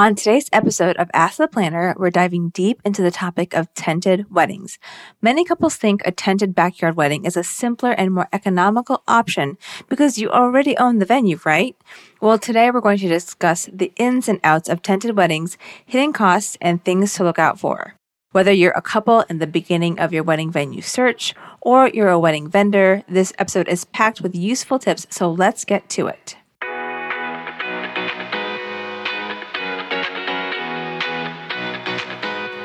On today's episode of Ask the Planner, we're diving deep into the topic of tented weddings. Many couples think a tented backyard wedding is a simpler and more economical option because you already own the venue, right? Well, today we're going to discuss the ins and outs of tented weddings, hidden costs, and things to look out for. Whether you're a couple in the beginning of your wedding venue search or you're a wedding vendor, this episode is packed with useful tips, so let's get to it.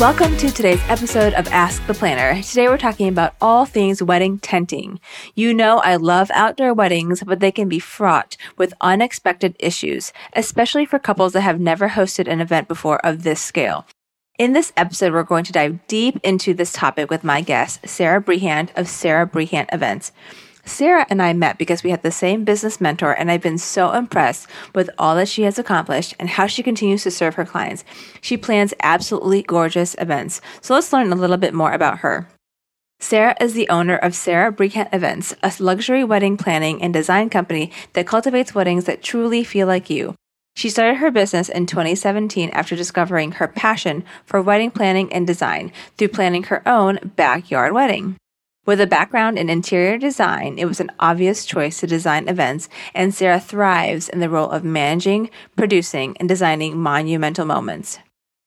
Welcome to today's episode of Ask the Planner. Today we're talking about all things wedding tenting. You know I love outdoor weddings, but they can be fraught with unexpected issues, especially for couples that have never hosted an event before of this scale. In this episode, we're going to dive deep into this topic with my guest, Sarah Brehant of Sarah Brehant Events. Sarah and I met because we had the same business mentor, and I've been so impressed with all that she has accomplished and how she continues to serve her clients. She plans absolutely gorgeous events. So let's learn a little bit more about her. Sarah is the owner of Sarah Brehant Events, a luxury wedding planning and design company that cultivates weddings that truly feel like you. She started her business in 2017 after discovering her passion for wedding planning and design through planning her own backyard wedding. With a background in interior design, it was an obvious choice to design events, and Sarah thrives in the role of managing, producing, and designing monumental moments.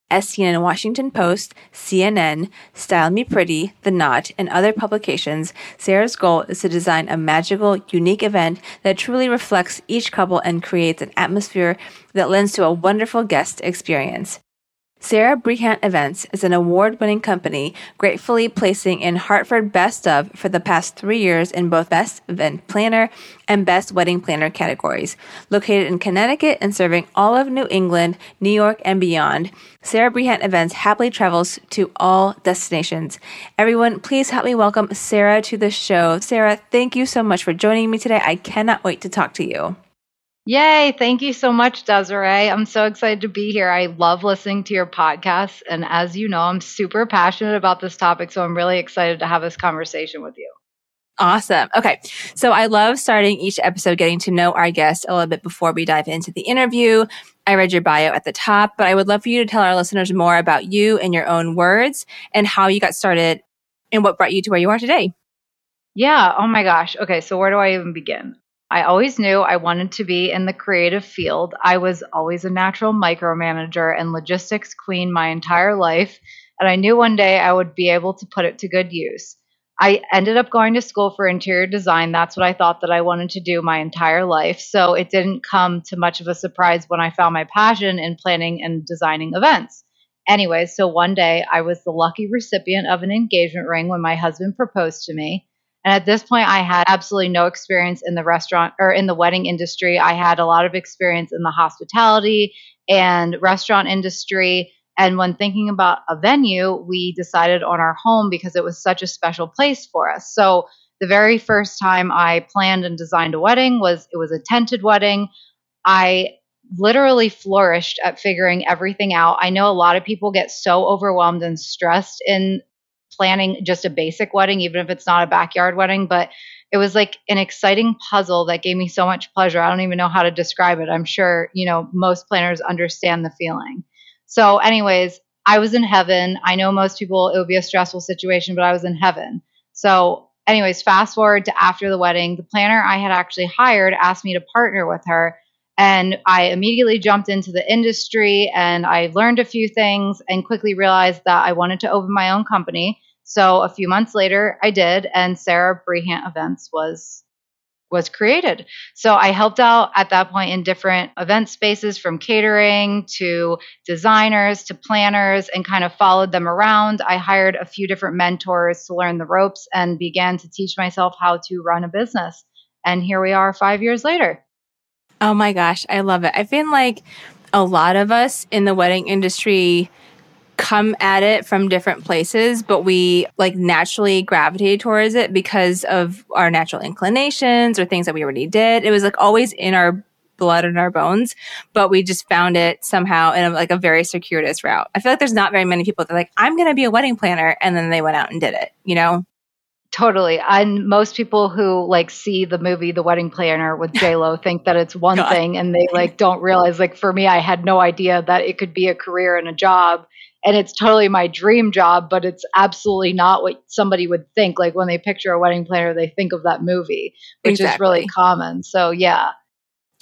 As seen in Washington Post, CNN, Style Me Pretty, The Knot, and other publications, Sarah's goal is to design a magical, unique event that truly reflects each couple and creates an atmosphere that lends to a wonderful guest experience. Sarah Brehant Events is an award winning company, gratefully placing in Hartford Best of for the past three years in both Best Event Planner and Best Wedding Planner categories. Located in Connecticut and serving all of New England, New York, and beyond, Sarah Brehant Events happily travels to all destinations. Everyone, please help me welcome Sarah to the show. Sarah, thank you so much for joining me today. I cannot wait to talk to you. Yay. Thank you so much, Desiree. I'm so excited to be here. I love listening to your podcast. And as you know, I'm super passionate about this topic. So I'm really excited to have this conversation with you. Awesome. Okay. So I love starting each episode getting to know our guest a little bit before we dive into the interview. I read your bio at the top, but I would love for you to tell our listeners more about you in your own words and how you got started and what brought you to where you are today. Yeah. Oh my gosh. Okay. So where do I even begin? I always knew I wanted to be in the creative field. I was always a natural micromanager and logistics queen my entire life, and I knew one day I would be able to put it to good use. I ended up going to school for interior design. That's what I thought that I wanted to do my entire life. So it didn't come to much of a surprise when I found my passion in planning and designing events. Anyway, so one day I was the lucky recipient of an engagement ring when my husband proposed to me. And at this point, I had absolutely no experience in the restaurant or in the wedding industry. I had a lot of experience in the hospitality and restaurant industry. And when thinking about a venue, we decided on our home because it was such a special place for us. So the very first time I planned and designed a wedding was it was a tented wedding. I literally flourished at figuring everything out. I know a lot of people get so overwhelmed and stressed in planning just a basic wedding, even if it's not a backyard wedding. But it was like an exciting puzzle that gave me so much pleasure. I don't even know how to describe it. I'm sure, you know, most planners understand the feeling. So, anyways, I was in heaven. I know most people, it would be a stressful situation, but I was in heaven. So, anyways, fast forward to after the wedding, the planner I had actually hired asked me to partner with her. And I immediately jumped into the industry and I learned a few things and quickly realized that I wanted to open my own company. So a few months later, I did, and Sarah Brehant Events was was created. So I helped out at that point in different event spaces from catering to designers to planners and kind of followed them around. I hired a few different mentors to learn the ropes and began to teach myself how to run a business. And here we are 5 years later. Oh my gosh, I love it. I feel like a lot of us in the wedding industry come at it from different places, but we like naturally gravitated towards it because of our natural inclinations or things that we already did. It was like always in our blood and our bones, but we just found it somehow in a, like a very circuitous route. I feel like there's not very many people that are like, I'm going to be a wedding planner. And then they went out and did it, you know? Totally. And most people who like see the movie The Wedding Planner with J Lo think that it's one God. thing and they like don't realize like for me I had no idea that it could be a career and a job and it's totally my dream job, but it's absolutely not what somebody would think. Like when they picture a wedding planner, they think of that movie, which exactly. is really common. So yeah.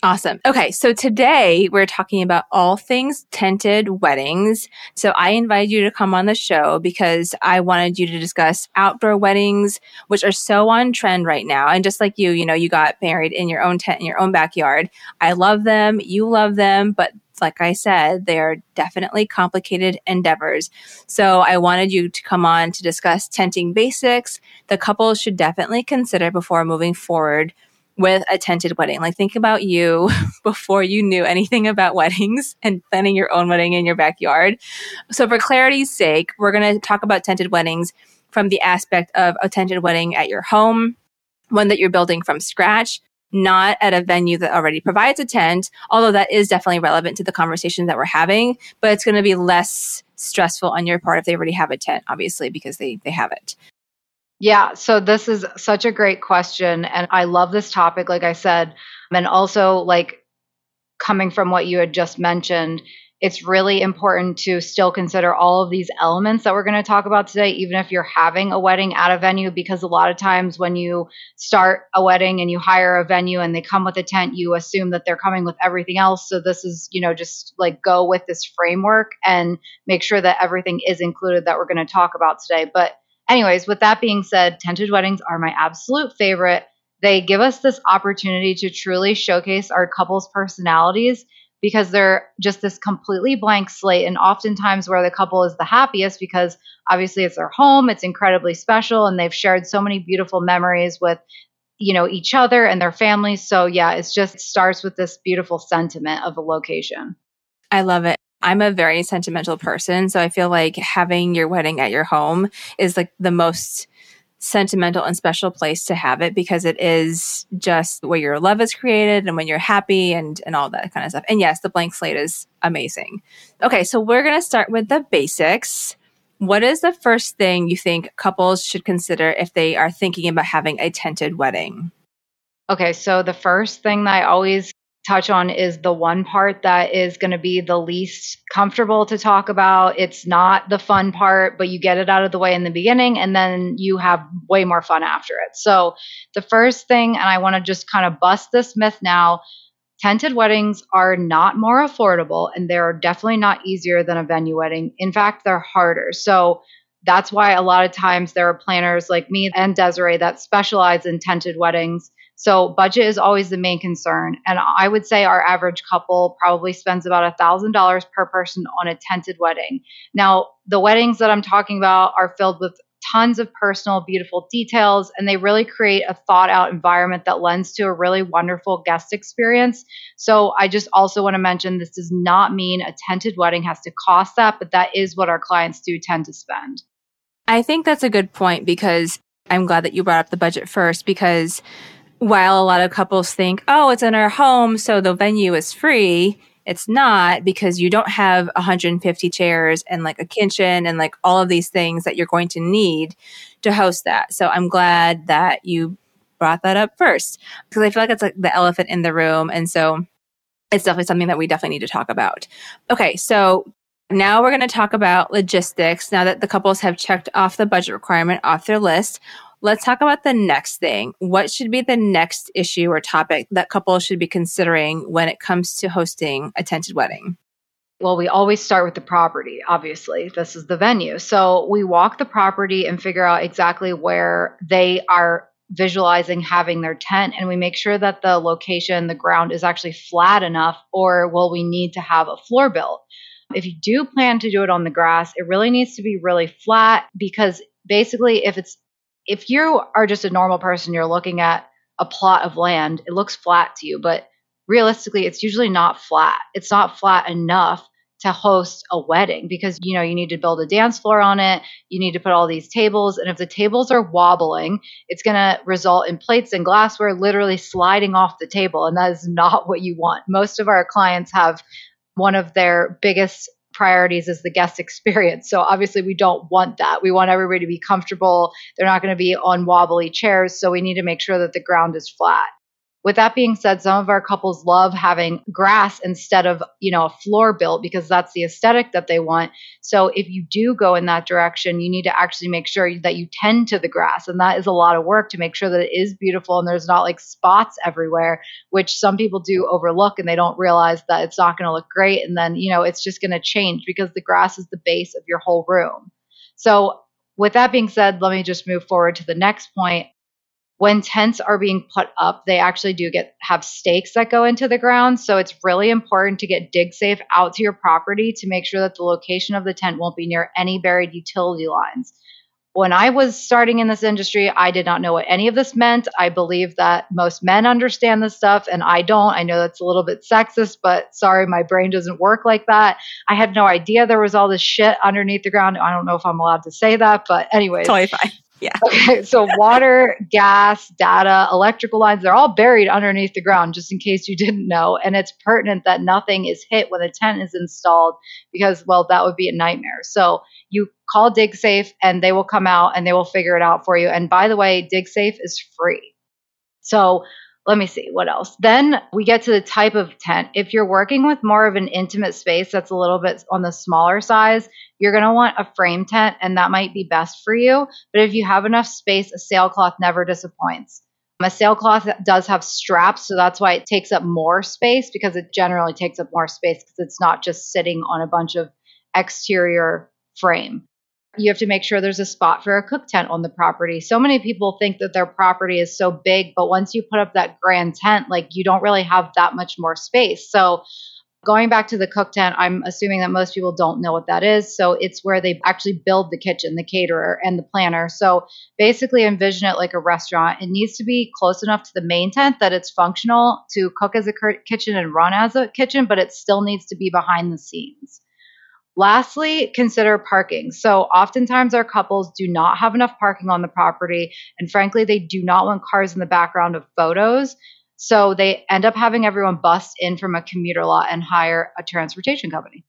Awesome. Okay. So today we're talking about all things tented weddings. So I invited you to come on the show because I wanted you to discuss outdoor weddings, which are so on trend right now. And just like you, you know, you got married in your own tent in your own backyard. I love them. You love them, but like I said, they are definitely complicated endeavors. So I wanted you to come on to discuss tenting basics the couple should definitely consider before moving forward with a tented wedding. Like think about you before you knew anything about weddings and planning your own wedding in your backyard. So for clarity's sake, we're going to talk about tented weddings from the aspect of a tented wedding at your home, one that you're building from scratch, not at a venue that already provides a tent, although that is definitely relevant to the conversation that we're having, but it's going to be less stressful on your part if they already have a tent, obviously, because they, they have it. Yeah, so this is such a great question. And I love this topic, like I said. And also, like coming from what you had just mentioned, it's really important to still consider all of these elements that we're going to talk about today, even if you're having a wedding at a venue, because a lot of times when you start a wedding and you hire a venue and they come with a tent, you assume that they're coming with everything else. So this is, you know, just like go with this framework and make sure that everything is included that we're going to talk about today. But anyways, with that being said, tented weddings are my absolute favorite. They give us this opportunity to truly showcase our couple's personalities because they're just this completely blank slate and oftentimes where the couple is the happiest because obviously it's their home, it's incredibly special and they've shared so many beautiful memories with you know each other and their families. So yeah, it's just it starts with this beautiful sentiment of a location. I love it. I'm a very sentimental person. So I feel like having your wedding at your home is like the most sentimental and special place to have it because it is just where your love is created and when you're happy and and all that kind of stuff. And yes, the blank slate is amazing. Okay, so we're going to start with the basics. What is the first thing you think couples should consider if they are thinking about having a tented wedding? Okay, so the first thing that I always touch on is the one part that is going to be the least comfortable to talk about. It's not the fun part, but you get it out of the way in the beginning and then you have way more fun after it. So, the first thing, and I want to just kind of bust this myth now tented weddings are not more affordable and they're definitely not easier than a venue wedding. In fact, they're harder. So, that's why a lot of times there are planners like me and Desiree that specialize in tented weddings so budget is always the main concern. And I would say our average couple probably spends about a $1,000 per person on a tented wedding. Now, the weddings that I'm talking about are filled with tons of personal, beautiful details, and they really create a thought out environment that lends to a really wonderful guest experience. So, I just also want to mention this does not mean a tented wedding has to cost that, but that is what our clients do tend to spend. I think that's a good point because I'm glad that you brought up the budget first because while a lot of couples think, oh, it's in our home, so the venue is free, it's not because you don't have 150 chairs and like a kitchen and like all of these things that you're going to need to host that. So I'm glad that you brought that up first because I feel like it's like the elephant in the room. And so it's definitely something that we definitely need to talk about. Okay, so now we're going to talk about logistics. Now that the couples have checked off the budget requirement off their list, let's talk about the next thing. What should be the next issue or topic that couples should be considering when it comes to hosting a tented wedding? Well, we always start with the property, obviously. This is the venue. So we walk the property and figure out exactly where they are visualizing having their tent and we make sure that the location, the ground is actually flat enough, or will we need to have a floor built? If you do plan to do it on the grass, it really needs to be really flat because basically, if it's if you are just a normal person, you're looking at a plot of land, it looks flat to you, but realistically, it's usually not flat. It's not flat enough to host a wedding because you know you need to build a dance floor on it you need to put all these tables and if the tables are wobbling it's going to result in plates and glassware literally sliding off the table and that is not what you want most of our clients have one of their biggest priorities is the guest experience. So obviously we don't want that. We want everybody to be comfortable. They're not going to be on wobbly chairs. So we need to make sure that the ground is flat with that being said, some of our couples love having grass instead of, you know, a floor built because that's the aesthetic that they want. So if you do go in that direction, you need to actually make sure that you tend to the grass. And that is a lot of work to make sure that it is beautiful and there's not like spots everywhere, which some people do overlook and they don't realize that it's not going to look great. And then, you know, it's just going to change because the grass is the base of your whole room. So with that being said, let me just move forward to the next point when tents are being put up, they actually do get have stakes that go into the ground. So it's really important to get dig safe out to your property to make sure that the location of the tent won't be near any buried utility lines. When I was starting in this industry, I did not know what any of this meant. I believe that most men understand this stuff and I don't. I know that's a little bit sexist, but sorry, my brain doesn't work like that. I had no idea there was all this shit underneath the ground. I don't know if I'm allowed to say that, but anyways. Totally fine yeah. Okay. So water, gas, data, electrical lines, they're all buried underneath the ground, just in case you didn't know. And it's pertinent that nothing is hit when a tent is installed because, well, that would be a nightmare. So you call DigSafe and they will come out and they will figure it out for you. And by the way, DigSafe is free. So let me see what else. Then we get to the type of tent. If you're working with more of an intimate space that's a little bit on the smaller size, you're going to want a frame tent and that might be best for you. But if you have enough space, a sailcloth never disappoints. A sailcloth does have straps, so that's why it takes up more space because it generally takes up more space because it's not just sitting on a bunch of exterior frame you have to make sure there's a spot for a cook tent on the property. So many people think that their property is so big, but once you put up that grand tent, like you don't really have that much more space. So going back to the cook tent, I'm assuming that most people don't know what that is. So it's where they actually build the kitchen, the caterer, and the planner. So basically, envision it like a restaurant. It needs to be close enough to the main tent that it's functional to cook as a kitchen and run as a kitchen, but it still needs to be behind the scenes. Lastly, consider parking. So, oftentimes our couples do not have enough parking on the property, and frankly, they do not want cars in the background of photos. So, they end up having everyone bust in from a commuter lot and hire a transportation company.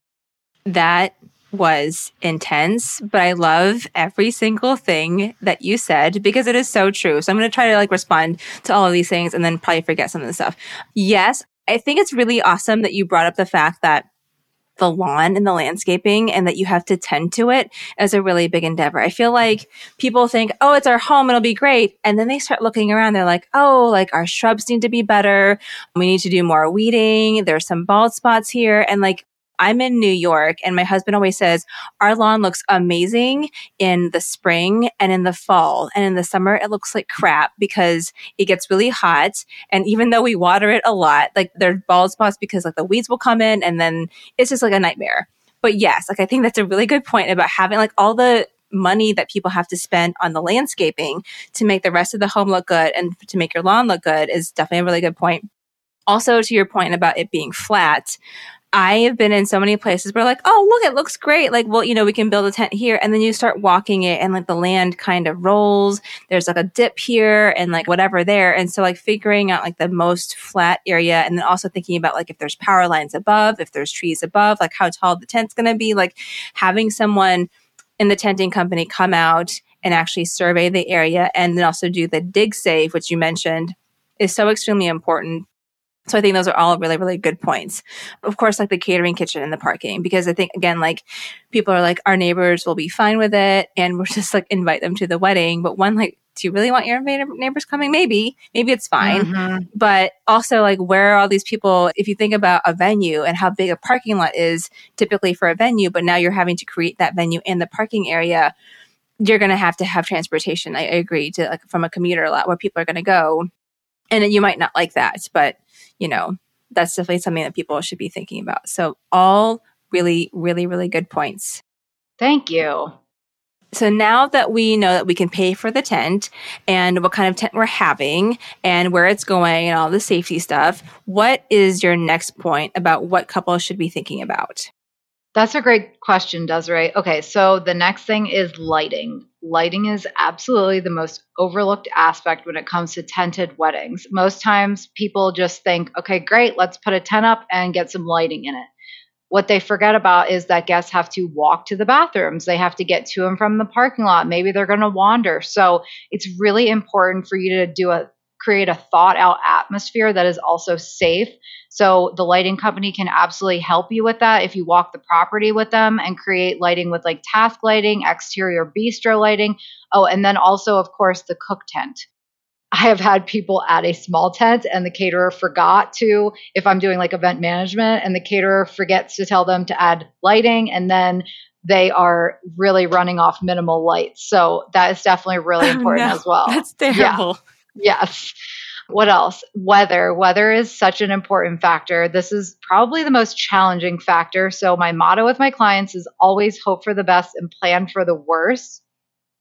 That was intense, but I love every single thing that you said because it is so true. So I'm going to try to like respond to all of these things and then probably forget some of the stuff. Yes, I think it's really awesome that you brought up the fact that the lawn and the landscaping and that you have to tend to it as a really big endeavor. I feel like people think, oh, it's our home, it'll be great. And then they start looking around, they're like, oh, like our shrubs need to be better. We need to do more weeding. There's some bald spots here. And like I'm in New York and my husband always says our lawn looks amazing in the spring and in the fall. And in the summer, it looks like crap because it gets really hot. And even though we water it a lot, like there's bald spots because like the weeds will come in and then it's just like a nightmare. But yes, like I think that's a really good point about having like all the money that people have to spend on the landscaping to make the rest of the home look good and to make your lawn look good is definitely a really good point. Also, to your point about it being flat, I have been in so many places where like, oh, look, it looks great. Like, well, you know, we can build a tent here. And then you start walking it and like the land kind of rolls. There's like a dip here and like whatever there. And so like figuring out like the most flat area and then also thinking about like if there's power lines above, if there's trees above, like how tall the tent's going to be, like having someone in the tenting company come out and actually survey the area and then also do the dig safe, which you mentioned is so extremely important so I think those are all really, really good points. Of course, like the catering kitchen and the parking, because I think again, like people are like, our neighbors will be fine with it. And we're just like invite them to the wedding. But one, like, do you really want your neighbors coming? Maybe, maybe it's fine. Mm-hmm. But also like, where are all these people? If you think about a venue and how big a parking lot is typically for a venue, but now you're having to create that venue in the parking area, you're going to have to have transportation. I, I agree to like from a commuter lot where people are going to go. And you might not like that, but you know, that's definitely something that people should be thinking about. So, all really, really, really good points. Thank you. So now that we know that we can pay for the tent and what kind of tent we're having and where it's going and all the safety stuff, what is your next point about what couples should be thinking about? That's a great question, Desiree. Okay, so the next thing is lighting. Lighting is absolutely the most overlooked aspect when it comes to tented weddings. Most times people just think, okay, great, let's put a tent up and get some lighting in it. What they forget about is that guests have to walk to the bathrooms. They have to get to and from the parking lot. Maybe they're going to wander. So it's really important for you to do a create a thought out atmosphere that is also safe. So the lighting company can absolutely help you with that if you walk the property with them and create lighting with like task lighting, exterior bistro lighting. Oh, and then also, of course, the cook tent. I have had people add a small tent and the caterer forgot to, if I'm doing like event management, and the caterer forgets to tell them to add lighting, and then they are really running off minimal lights. So that is definitely really oh, important oh, no. as well. That's terrible. Yeah. Yes. What else? Weather. Weather is such an important factor. This is probably the most challenging factor. So, my motto with my clients is always hope for the best and plan for the worst.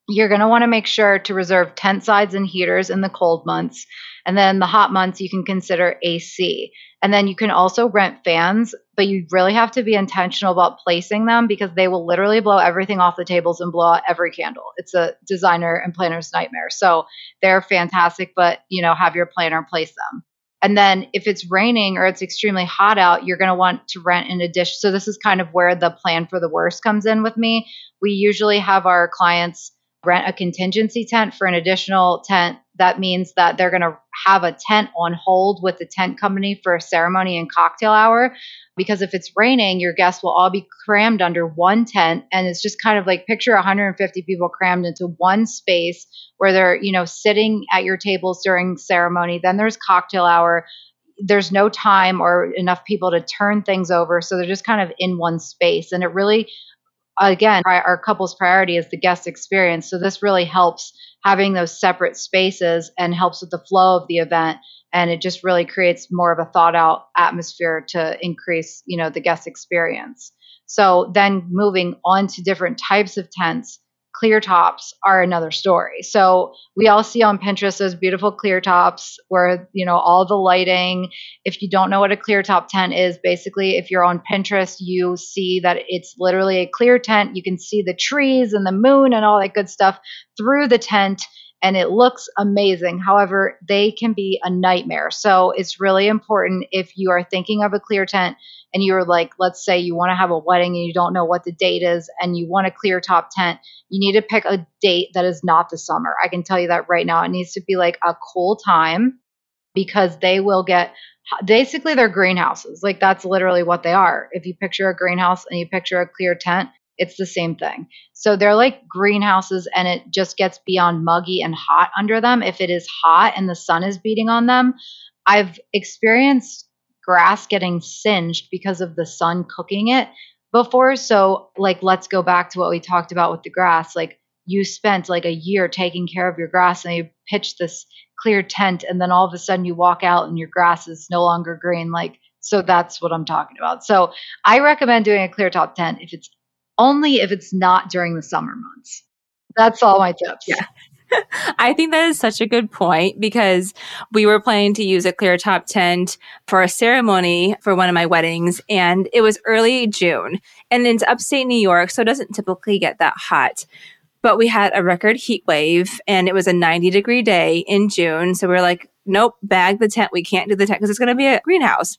You're going to want to make sure to reserve tent sides and heaters in the cold months. And then the hot months, you can consider AC. And then you can also rent fans, but you really have to be intentional about placing them because they will literally blow everything off the tables and blow out every candle. It's a designer and planner's nightmare. So they're fantastic, but you know, have your planner place them. And then if it's raining or it's extremely hot out, you're going to want to rent in addition. So this is kind of where the plan for the worst comes in with me. We usually have our clients rent a contingency tent for an additional tent, that means that they're going to have a tent on hold with the tent company for a ceremony and cocktail hour. Because if it's raining, your guests will all be crammed under one tent. And it's just kind of like picture 150 people crammed into one space where they're, you know, sitting at your tables during ceremony. Then there's cocktail hour. There's no time or enough people to turn things over. So they're just kind of in one space. And it really again, our couple's priority is the guest experience. So this really helps having those separate spaces and helps with the flow of the event. And it just really creates more of a thought out atmosphere to increase, you know, the guest experience. So then moving on to different types of tents clear tops are another story. So we all see on Pinterest those beautiful clear tops where, you know, all the lighting. If you don't know what a clear top tent is, basically, if you're on Pinterest, you see that it's literally a clear tent. You can see the trees and the moon and all that good stuff through the tent and it looks amazing. However, they can be a nightmare. So it's really important if you are thinking of a clear tent and you're like, let's say you want to have a wedding and you don't know what the date is and you want a clear top tent, you need to pick a date that is not the summer. I can tell you that right now. It needs to be like a cool time because they will get basically they're greenhouses. Like that's literally what they are. If you picture a greenhouse and you picture a clear tent, it's the same thing. So they're like greenhouses and it just gets beyond muggy and hot under them if it is hot and the sun is beating on them. I've experienced grass getting singed because of the sun cooking it before. So, like, let's go back to what we talked about with the grass. Like, you spent like a year taking care of your grass and you pitched this clear tent, and then all of a sudden you walk out and your grass is no longer green. Like, so that's what I'm talking about. So, I recommend doing a clear top tent if it's only if it's not during the summer months. That's all my tips. Yeah. I think that is such a good point because we were planning to use a clear top tent for a ceremony for one of my weddings and it was early June and it's upstate New York, so it doesn't typically get that hot. But we had a record heat wave and it was a 90 degree day in June. So we were like, nope, bag the tent. We can't do the tent because it's going to be a greenhouse.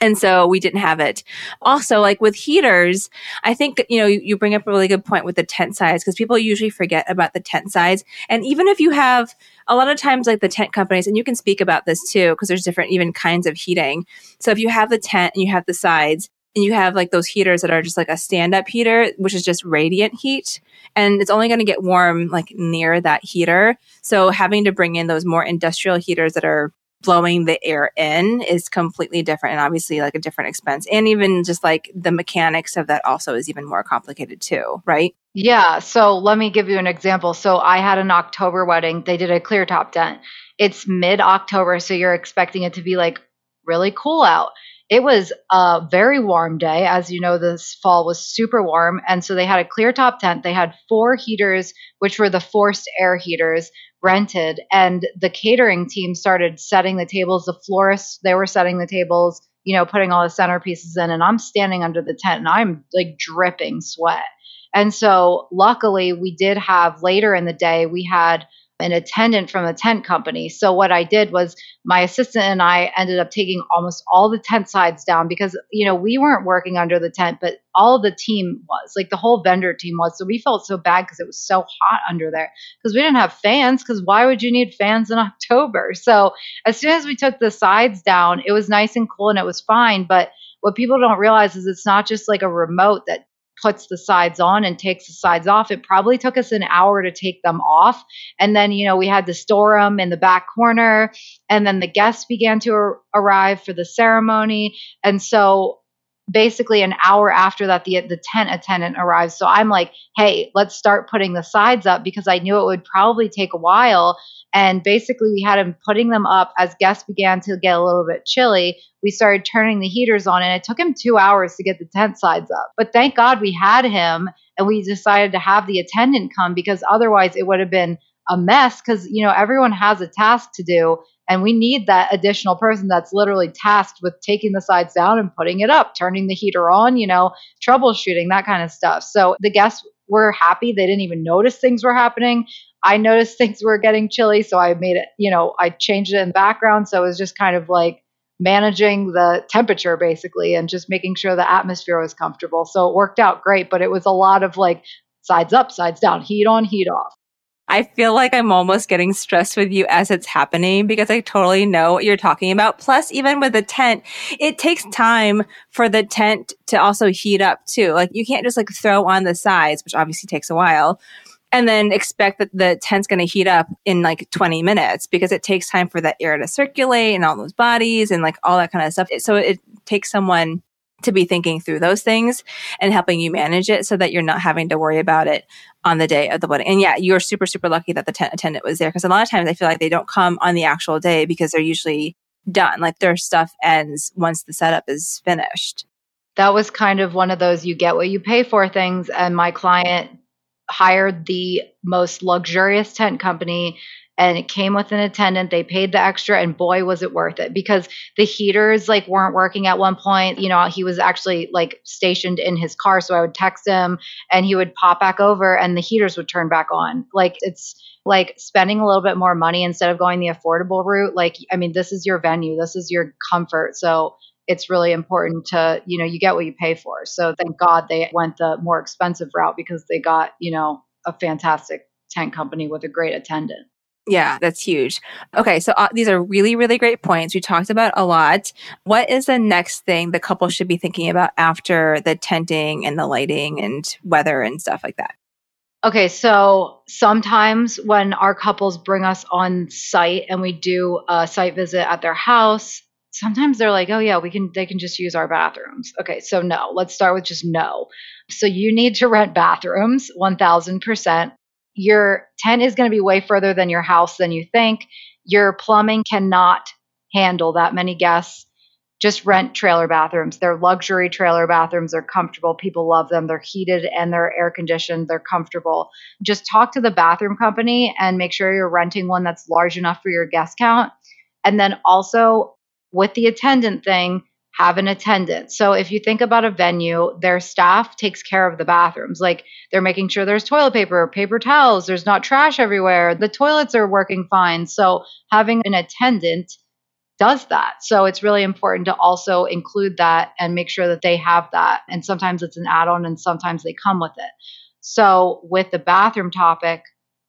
And so we didn't have it. Also, like with heaters, I think, you know, you, bring up a really good point with the tent size because people usually forget about the tent size. And even if you have a lot of times, like the tent companies, and you can speak about this too, because there's different even kinds of heating. So if you have the tent and you have the sides, and you have like those heaters that are just like a stand up heater, which is just radiant heat. And it's only going to get warm like near that heater. So having to bring in those more industrial heaters that are blowing the air in is completely different and obviously like a different expense. And even just like the mechanics of that also is even more complicated too, right? Yeah. So let me give you an example. So I had an October wedding. They did a clear top tent. It's mid October. So you're expecting it to be like really cool out. it was a very warm day. As you know, this fall was super warm. And so they had a clear top tent. They had four heaters, which were the forced air heaters rented. And the catering team started setting the tables. The florists, they were setting the tables, you know, putting all the centerpieces in. And I'm standing under the tent and I'm like dripping sweat. And so luckily, we did have later in the day, we had an attendant from a tent company. So what I did was my assistant and I ended up taking almost all the tent sides down because you know we weren't working under the tent, but all the team was like the whole vendor team was. So we felt so bad because it was so hot under there because we didn't have fans. Because why would you need fans in October? So as soon as we took the sides down, it was nice and cool and it was fine. But what people don't realize is it's not just like a remote that puts the sides on and takes the sides off. It probably took us an hour to take them off. And then, you know, we had to store them in the back corner. And then the guests began to ar- arrive for the ceremony. And so basically an hour after that the the tent attendant arrives. So i'm like hey let's start putting the sides up because i knew it would probably take a while. And basically we had him putting them up as guests began to get a little bit chilly. We started turning the heaters on and it took him 2 hours to get the tent sides up. But thank god we had him and we decided to have the attendant come because otherwise it would have been a mess because you know everyone has a task to do and we need that additional person that's literally tasked with taking the sides down and putting it up, turning the heater on, you know, troubleshooting, that kind of stuff. So the guests were happy. They didn't even notice things were happening. I noticed things were getting chilly. So I made it, you know, I changed it in the background. So it was just kind of like managing the temperature basically and just making sure the atmosphere was comfortable. So it worked out great, but it was a lot of like sides up, sides down, heat on, heat off. I feel like I'm almost getting stressed with you as it's happening because I totally know what you're talking about. Plus, even with the tent, it takes time for the tent to also heat up too. Like you can't just like throw on the sides, which obviously takes a while, and then expect that the tent's going to heat up in like 20 minutes because it takes time for that air to circulate and all those bodies and like all that kind of stuff. So it takes someone to be thinking through those things and helping you manage it so that you're not having to worry about it on the day of the wedding. And yeah, you're super, super lucky that the tent attendant was there because a lot of times I feel like they don't come on the actual day because they're usually done. Like their stuff ends once the setup is finished. That was kind of one of those you get what you pay for things. And my client hired the most luxurious tent company and it came with an attendant. They paid the extra, and boy, was it worth it because the heaters like weren't working at one point. You know, he was actually like stationed in his car, so I would text him, and he would pop back over, and the heaters would turn back on. Like it's like spending a little bit more money instead of going the affordable route. Like, I mean, this is your venue, this is your comfort, so it's really important to you know you get what you pay for. So thank God they went the more expensive route because they got you know a fantastic tent company with a great attendant. Yeah, that's huge. Okay, so uh, these are really, really great points. We talked about a lot. What is the next thing the couple should be thinking about after the tenting and the lighting and weather and stuff like that? Okay, so sometimes when our couples bring us on site and we do a site visit at their house, sometimes they're like, "Oh yeah, we can they can just use our bathrooms." Okay, so no. Let's start with just no. So you need to rent bathrooms 1000% your tent is going to be way further than your house than you think. Your plumbing cannot handle that many guests. Just rent trailer bathrooms. They're luxury trailer bathrooms. They're comfortable. People love them. They're heated and they're air conditioned. They're comfortable. Just talk to the bathroom company and make sure you're renting one that's large enough for your guest count. And then also with the attendant thing, have an attendant. So if you think about a venue, their staff takes care of the bathrooms. Like they're making sure there's toilet paper, paper towels, there's not trash everywhere, the toilets are working fine. So having an attendant does that. So it's really important to also include that and make sure that they have that. And sometimes it's an add on and sometimes they come with it. So with the bathroom topic,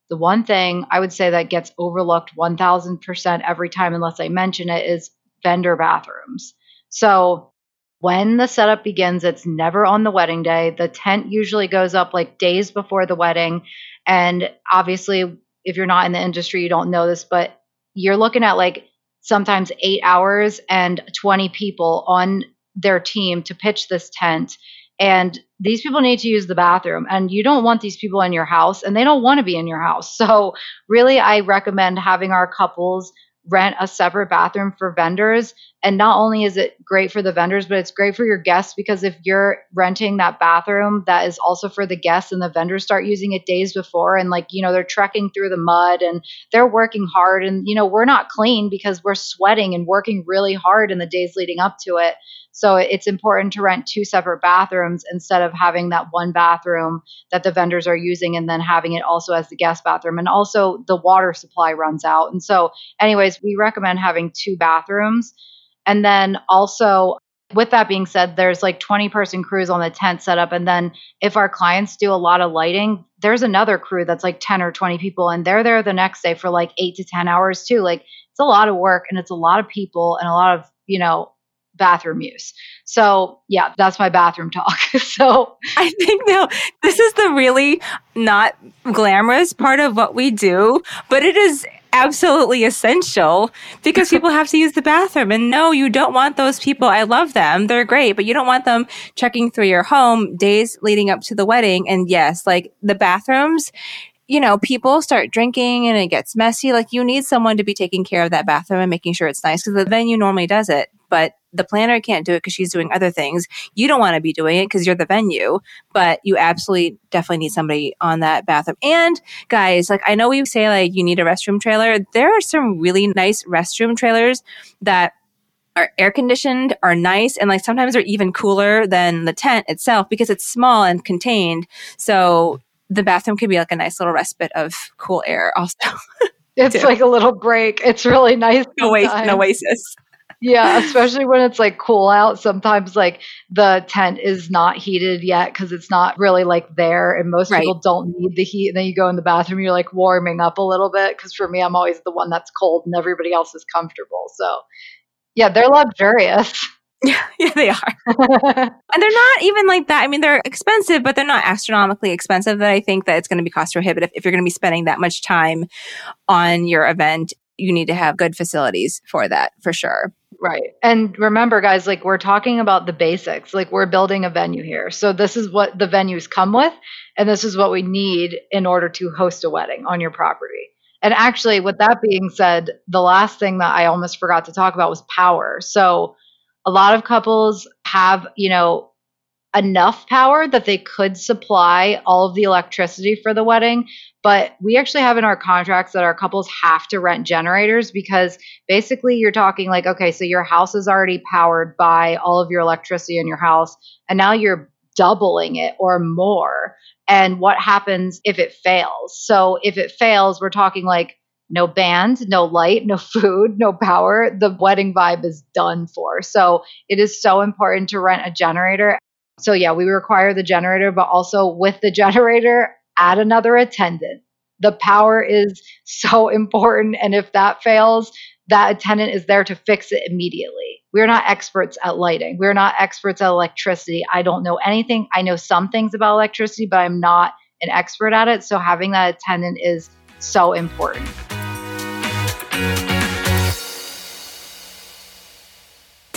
the one thing I would say that gets overlooked 1000% every time, unless I mention it, is vendor bathrooms. So when the setup begins, it's never on the wedding day. The tent usually goes up like days before the wedding. And obviously, if you're not in the industry, you don't know this, but you're looking at like sometimes eight hours and 20 people on their team to pitch this tent. And these people need to use the bathroom, and you don't want these people in your house, and they don't want to be in your house. So, really, I recommend having our couples rent a separate bathroom for vendors. And not only is it great for the vendors, but it's great for your guests because if you're renting that bathroom that is also for the guests and the vendors start using it days before and like, you know, they're trekking through the mud and they're working hard and, you know, we're not clean because we're sweating and working really hard in the days leading up to it. So it's important to rent two separate bathrooms instead of having that one bathroom that the vendors are using and then having it also as the guest bathroom. And also the water supply runs out. And so, anyways, we recommend having two bathrooms. And then also, with that being said, there's like 20 person crews on the tent setup. And then if our clients do a lot of lighting, there's another crew that's like 10 or 20 people and they're there the next day for like eight to 10 hours too. Like it's a lot of work and it's a lot of people and a lot of, you know, bathroom use. So, yeah, that's my bathroom talk. so, I think now this is the really not glamorous part of what we do, but it is absolutely essential because people have to use the bathroom. And no, you don't want those people. I love them. They're great, but you don't want them checking through your home days leading up to the wedding. And yes, like the bathrooms, you know, people start drinking and it gets messy. Like you need someone to be taking care of that bathroom and making sure it's nice because the venue normally does it, but the planner can't do it because she's doing other things. You don't want to be doing it because you're the venue, but you absolutely definitely need somebody on that bathroom. And guys, like I know we say like you need a restroom trailer. There are some really nice restroom trailers that are air conditioned, are nice, and like sometimes they're even cooler than the tent itself because it's small and contained. So the bathroom could be like a nice little respite of cool air also. it's too. like a little break. It's really nice. An oasis. Yeah, especially when it's like cool out. Sometimes like the tent is not heated yet because it's not really like there, and most right. people don't need the heat. And then you go in the bathroom, you're like warming up a little bit. Because for me, I'm always the one that's cold, and everybody else is comfortable. So yeah, they're luxurious. Yeah, yeah, they are. and they're not even like that. I mean, they're expensive, but they're not astronomically expensive that I think that it's going to be cost prohibitive if you're going to be spending that much time on your event. You need to have good facilities for that for sure. Right. And remember, guys, like we're talking about the basics. Like we're building a venue here. So this is what the venues come with, and this is what we need in order to host a wedding on your property. And actually, with that being said, the last thing that I almost forgot to talk about was power. So a lot of couples have, you know, enough power that they could supply all of the electricity for the wedding. But we actually have in our contracts that our couples have to rent generators because basically you're talking like, okay, so your house is already powered by all of your electricity in your house, and now you're doubling it or more. And what happens if it fails? So if it fails, we're talking like no band, no light, no food, no power, the wedding vibe is done for. So it is so important to rent a generator. So, yeah, we require the generator, but also with the generator, add another attendant. The power is so important. And if that fails, that attendant is there to fix it immediately. We're not experts at lighting. We're not experts at electricity. I don't know anything. I know some things about electricity, but I'm not an expert at it. So having that attendant is so important.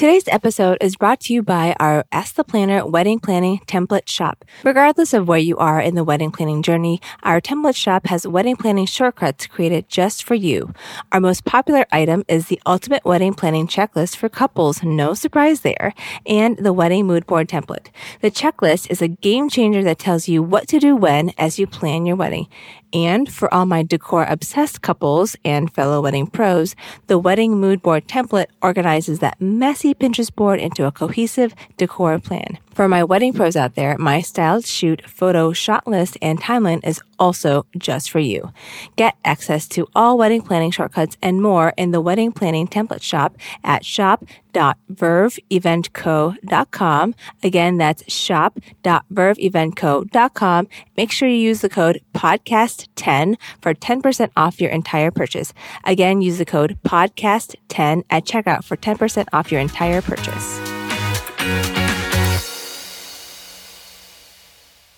Today's episode is brought to you by our Ask the Planner wedding planning template shop. Regardless of where you are in the wedding planning journey, our template shop has wedding planning shortcuts created just for you. Our most popular item is the ultimate wedding planning checklist for couples, no surprise there, and the wedding mood board template. The checklist is a game changer that tells you what to do when as you plan your wedding. And for all my decor obsessed couples and fellow wedding pros, the wedding mood board template organizes that messy Pinterest board into a cohesive decor plan. For my wedding pros out there, my styled shoot, photo, shot list, and timeline is also just for you. Get access to all wedding planning shortcuts and more in the wedding planning template shop at shop.verveeventco.com. Again, that's shop.verveeventco.com. Make sure you use the code podcast10 for 10% off your entire purchase. Again, use the code podcast10 at checkout for 10% off your entire purchase.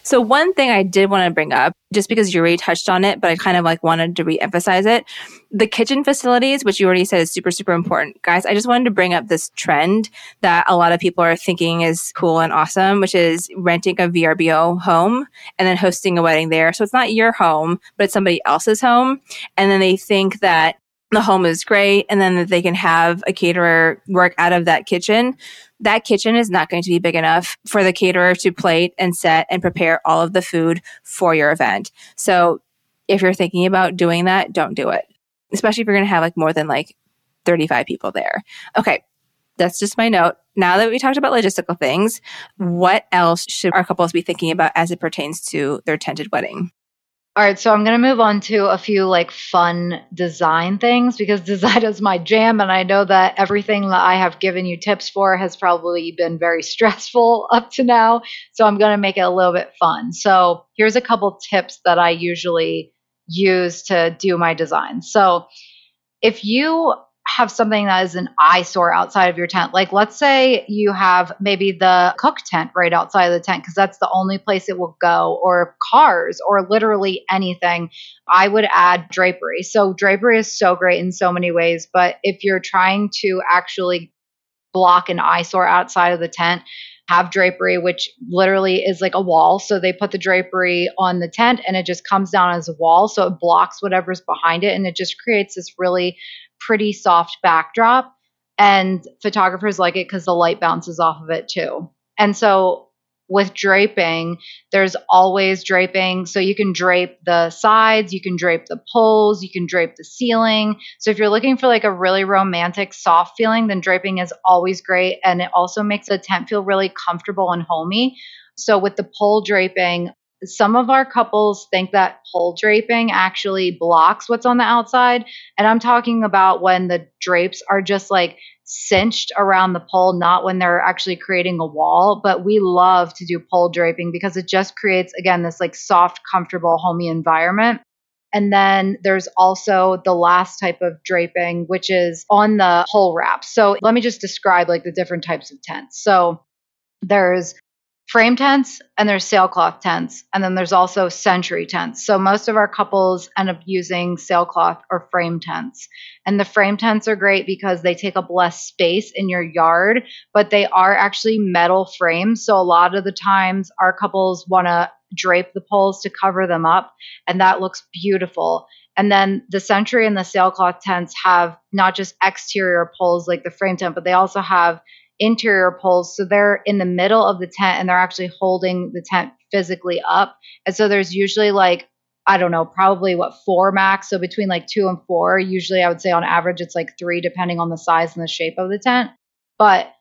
So one thing I did want to bring up, just because you already touched on it, but I kind of like wanted to re-emphasize it. The kitchen facilities, which you already said is super, super important. Guys, I just wanted to bring up this trend that a lot of people are thinking is cool and awesome, which is renting a VRBO home and then hosting a wedding there. So it's not your home, but it's somebody else's home. And then they think that the home is great and then that they can have a caterer work out of that kitchen, that kitchen is not going to be big enough for the caterer to plate and set and prepare all of the food for your event. So if you're thinking about doing that, don't do it, especially if you're going to have like more than like 35 people there. Okay. That's just my note. Now that we talked about logistical things, what else should our couples be thinking about as it pertains to their tented wedding? All right, so I'm going to move on to a few like fun design things because design is my jam. And I know that everything that I have given you tips for has probably been very stressful up to now. So I'm going to make it a little bit fun. So here's a couple tips that I usually use to do my design. So if you have something that is an eyesore outside of your tent. Like, let's say you have maybe the cook tent right outside of the tent because that's the only place it will go, or cars, or literally anything. I would add drapery. So, drapery is so great in so many ways. But if you're trying to actually block an eyesore outside of the tent, have drapery, which literally is like a wall. So they put the drapery on the tent and it just comes down as a wall. So it blocks whatever's behind it and it just creates this really pretty soft backdrop. And photographers like it because the light bounces off of it too. And so with draping, there's always draping. So you can drape the sides, you can drape the poles, you can drape the ceiling. So if you're looking for like a really romantic, soft feeling, then draping is always great. And it also makes the tent feel really comfortable and homey. So with the pole draping, some of our couples think that pole draping actually blocks what's on the outside. And I'm talking about when the drapes are just like cinched around the pole, not when they're actually creating a wall. But we love to do pole draping because it just creates, again, this like soft, comfortable, homey environment. And then there's also the last type of draping, which is on the pole wrap. So let me just describe like the different types of tents. So there's frame tents and there's sailcloth tents and then there's also century tents. So most of our couples end up using sailcloth or frame tents. And the frame tents are great because they take up less space in your yard but they are actually metal frames. So a lot of the times our couples want to drape the poles to cover them up and that looks beautiful. And then the century and the sailcloth tents have not just exterior poles like the frame tent but they also have interior poles. So they're in the middle of the tent and they're actually holding the tent physically up. And so there's usually like, I don't know, probably what four max. So between like two and four. Usually I would say on average it's like three, depending on the size and the shape of the tent. But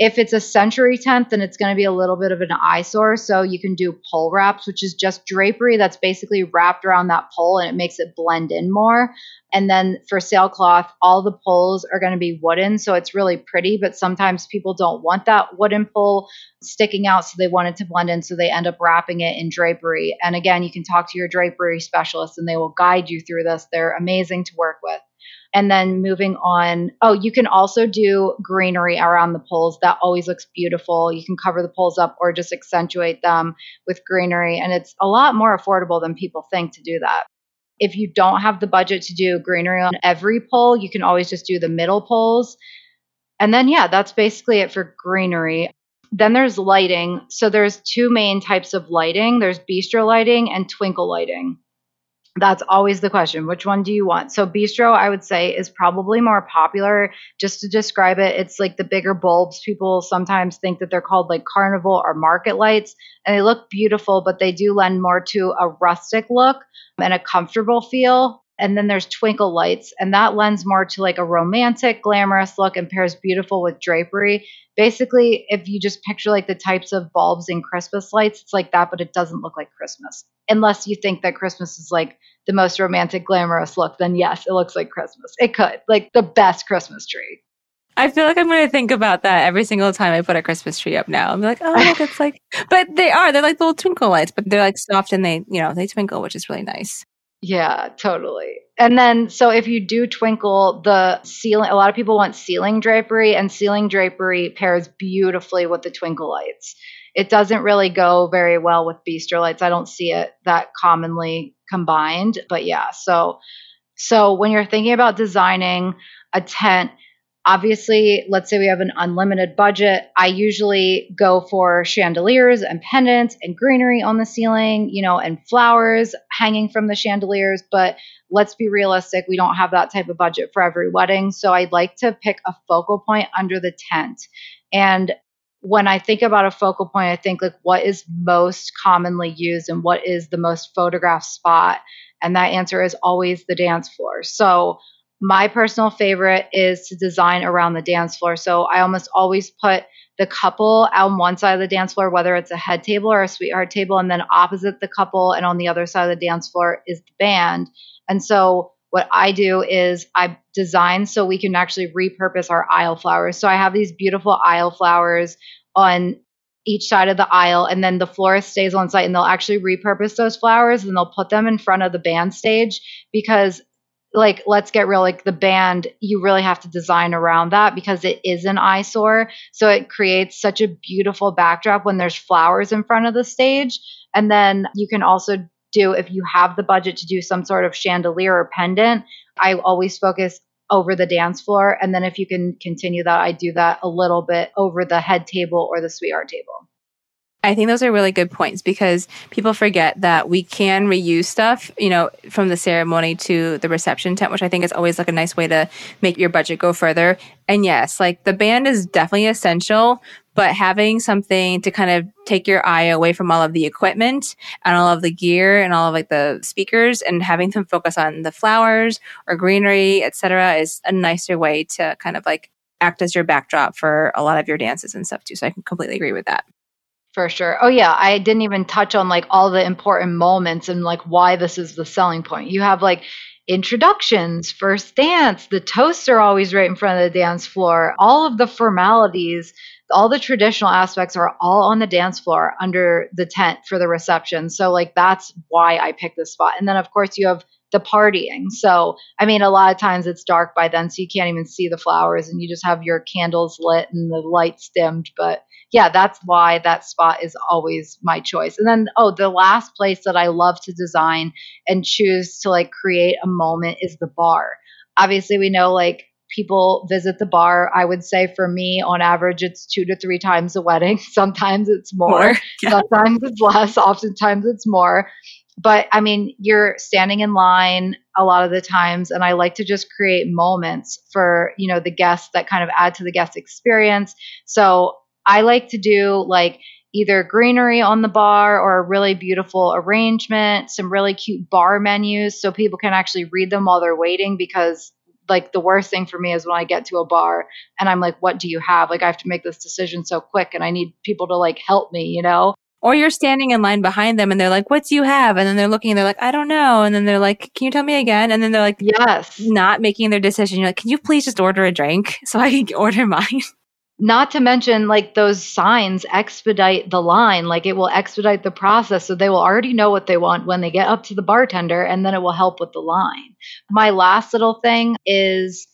if it's a century tent, then it's going to be a little bit of an eyesore. So you can do pole wraps, which is just drapery that's basically wrapped around that pole and it makes it blend in more. And then for sailcloth, all the poles are going to be wooden. So it's really pretty, but sometimes people don't want that wooden pole sticking out. So they want it to blend in. So they end up wrapping it in drapery. And again, you can talk to your drapery specialist and they will guide you through this. They're amazing to work with. And then moving on, oh, you can also do greenery around the poles. That always looks beautiful. You can cover the poles up or just accentuate them with greenery. And it's a lot more affordable than people think to do that. If you don't have the budget to do greenery on every pole, you can always just do the middle poles. And then, yeah, that's basically it for greenery. Then there's lighting. So there's two main types of lighting. There's bistro lighting and twinkle lighting. That's always the question. Which one do you want? So, bistro, I would say, is probably more popular. Just to describe it, it's like the bigger bulbs. People sometimes think that they're called like carnival or market lights, and they look beautiful, but they do lend more to a rustic look and a comfortable feel. And then there's twinkle lights, and that lends more to like a romantic, glamorous look and pairs beautiful with drapery. Basically, if you just picture like the types of bulbs in Christmas lights, it's like that, but it doesn't look like Christmas. Unless you think that Christmas is like the most romantic, glamorous look, then yes, it looks like Christmas. It could, like the best Christmas tree. I feel like I'm going to think about that every single time I put a Christmas tree up now. I'm like, oh, look, it's like, but they are, they're like little twinkle lights, but they're like soft and they, you know, they twinkle, which is really nice. Yeah, totally. And then, so if you do twinkle, the ceiling, a lot of people want ceiling drapery, and ceiling drapery pairs beautifully with the twinkle lights. It doesn't really go very well with bistro lights. I don't see it that commonly combined, but yeah. So, so when you're thinking about designing a tent, Obviously, let's say we have an unlimited budget. I usually go for chandeliers and pendants and greenery on the ceiling, you know, and flowers hanging from the chandeliers. But let's be realistic, we don't have that type of budget for every wedding. So I'd like to pick a focal point under the tent. And when I think about a focal point, I think like what is most commonly used and what is the most photographed spot. And that answer is always the dance floor. So my personal favorite is to design around the dance floor. So I almost always put the couple on one side of the dance floor, whether it's a head table or a sweetheart table, and then opposite the couple and on the other side of the dance floor is the band. And so what I do is I design so we can actually repurpose our aisle flowers. So I have these beautiful aisle flowers on each side of the aisle and then the florist stays on site and they'll actually repurpose those flowers and they'll put them in front of the band stage because like let's get real like the band you really have to design around that because it is an eyesore so it creates such a beautiful backdrop when there's flowers in front of the stage and then you can also do if you have the budget to do some sort of chandelier or pendant i always focus over the dance floor and then if you can continue that i do that a little bit over the head table or the sweetheart table I think those are really good points because people forget that we can reuse stuff, you know, from the ceremony to the reception tent, which I think is always like a nice way to make your budget go further. And yes, like the band is definitely essential, but having something to kind of take your eye away from all of the equipment and all of the gear and all of like the speakers and having them focus on the flowers or greenery, etc., is a nicer way to kind of like act as your backdrop for a lot of your dances and stuff too. So I can completely agree with that. For sure. Oh yeah, I didn't even touch on like all the important moments and like why this is the selling point. You have like introductions, first dance, the toasts are always right in front of the dance floor. All of the formalities, all the traditional aspects are all on the dance floor under the tent for the reception. So like that's why I picked this spot. And then of course you have the partying. So, I mean, a lot of times it's dark by then, so you can't even see the flowers and you just have your candles lit and the lights dimmed. But yeah, that's why that spot is always my choice. And then, oh, the last place that I love to design and choose to like create a moment is the bar. Obviously, we know like people visit the bar. I would say for me, on average, it's two to three times a wedding. Sometimes it's more, more yeah. sometimes it's less, oftentimes it's more. But I mean, you're standing in line a lot of the times, and I like to just create moments for, you know, the guests that kind of add to the guest experience. So I like to do like either greenery on the bar or a really beautiful arrangement, some really cute bar menus so people can actually read them while they're waiting because like the worst thing for me is when I get to a bar and I'm like, what do you have? Like I have to make this decision so quick and I need people to like help me, you know? Or you're standing in line behind them and they're like, what do you have? And then they're looking and they're like, I don't know. And then they're like, can you tell me again? And then they're like, yes, not making their decision. You're like, can you please just order a drink so I can order mine? Not to mention, like those signs expedite the line, like it will expedite the process. So they will already know what they want when they get up to the bartender, and then it will help with the line. My last little thing is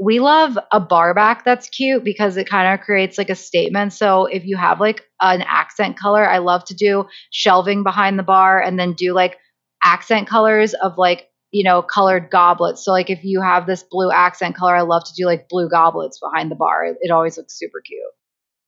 we love a bar back that's cute because it kind of creates like a statement. So if you have like an accent color, I love to do shelving behind the bar and then do like accent colors of like, you know, colored goblets. So like if you have this blue accent color, I love to do like blue goblets behind the bar. It, always looks super cute.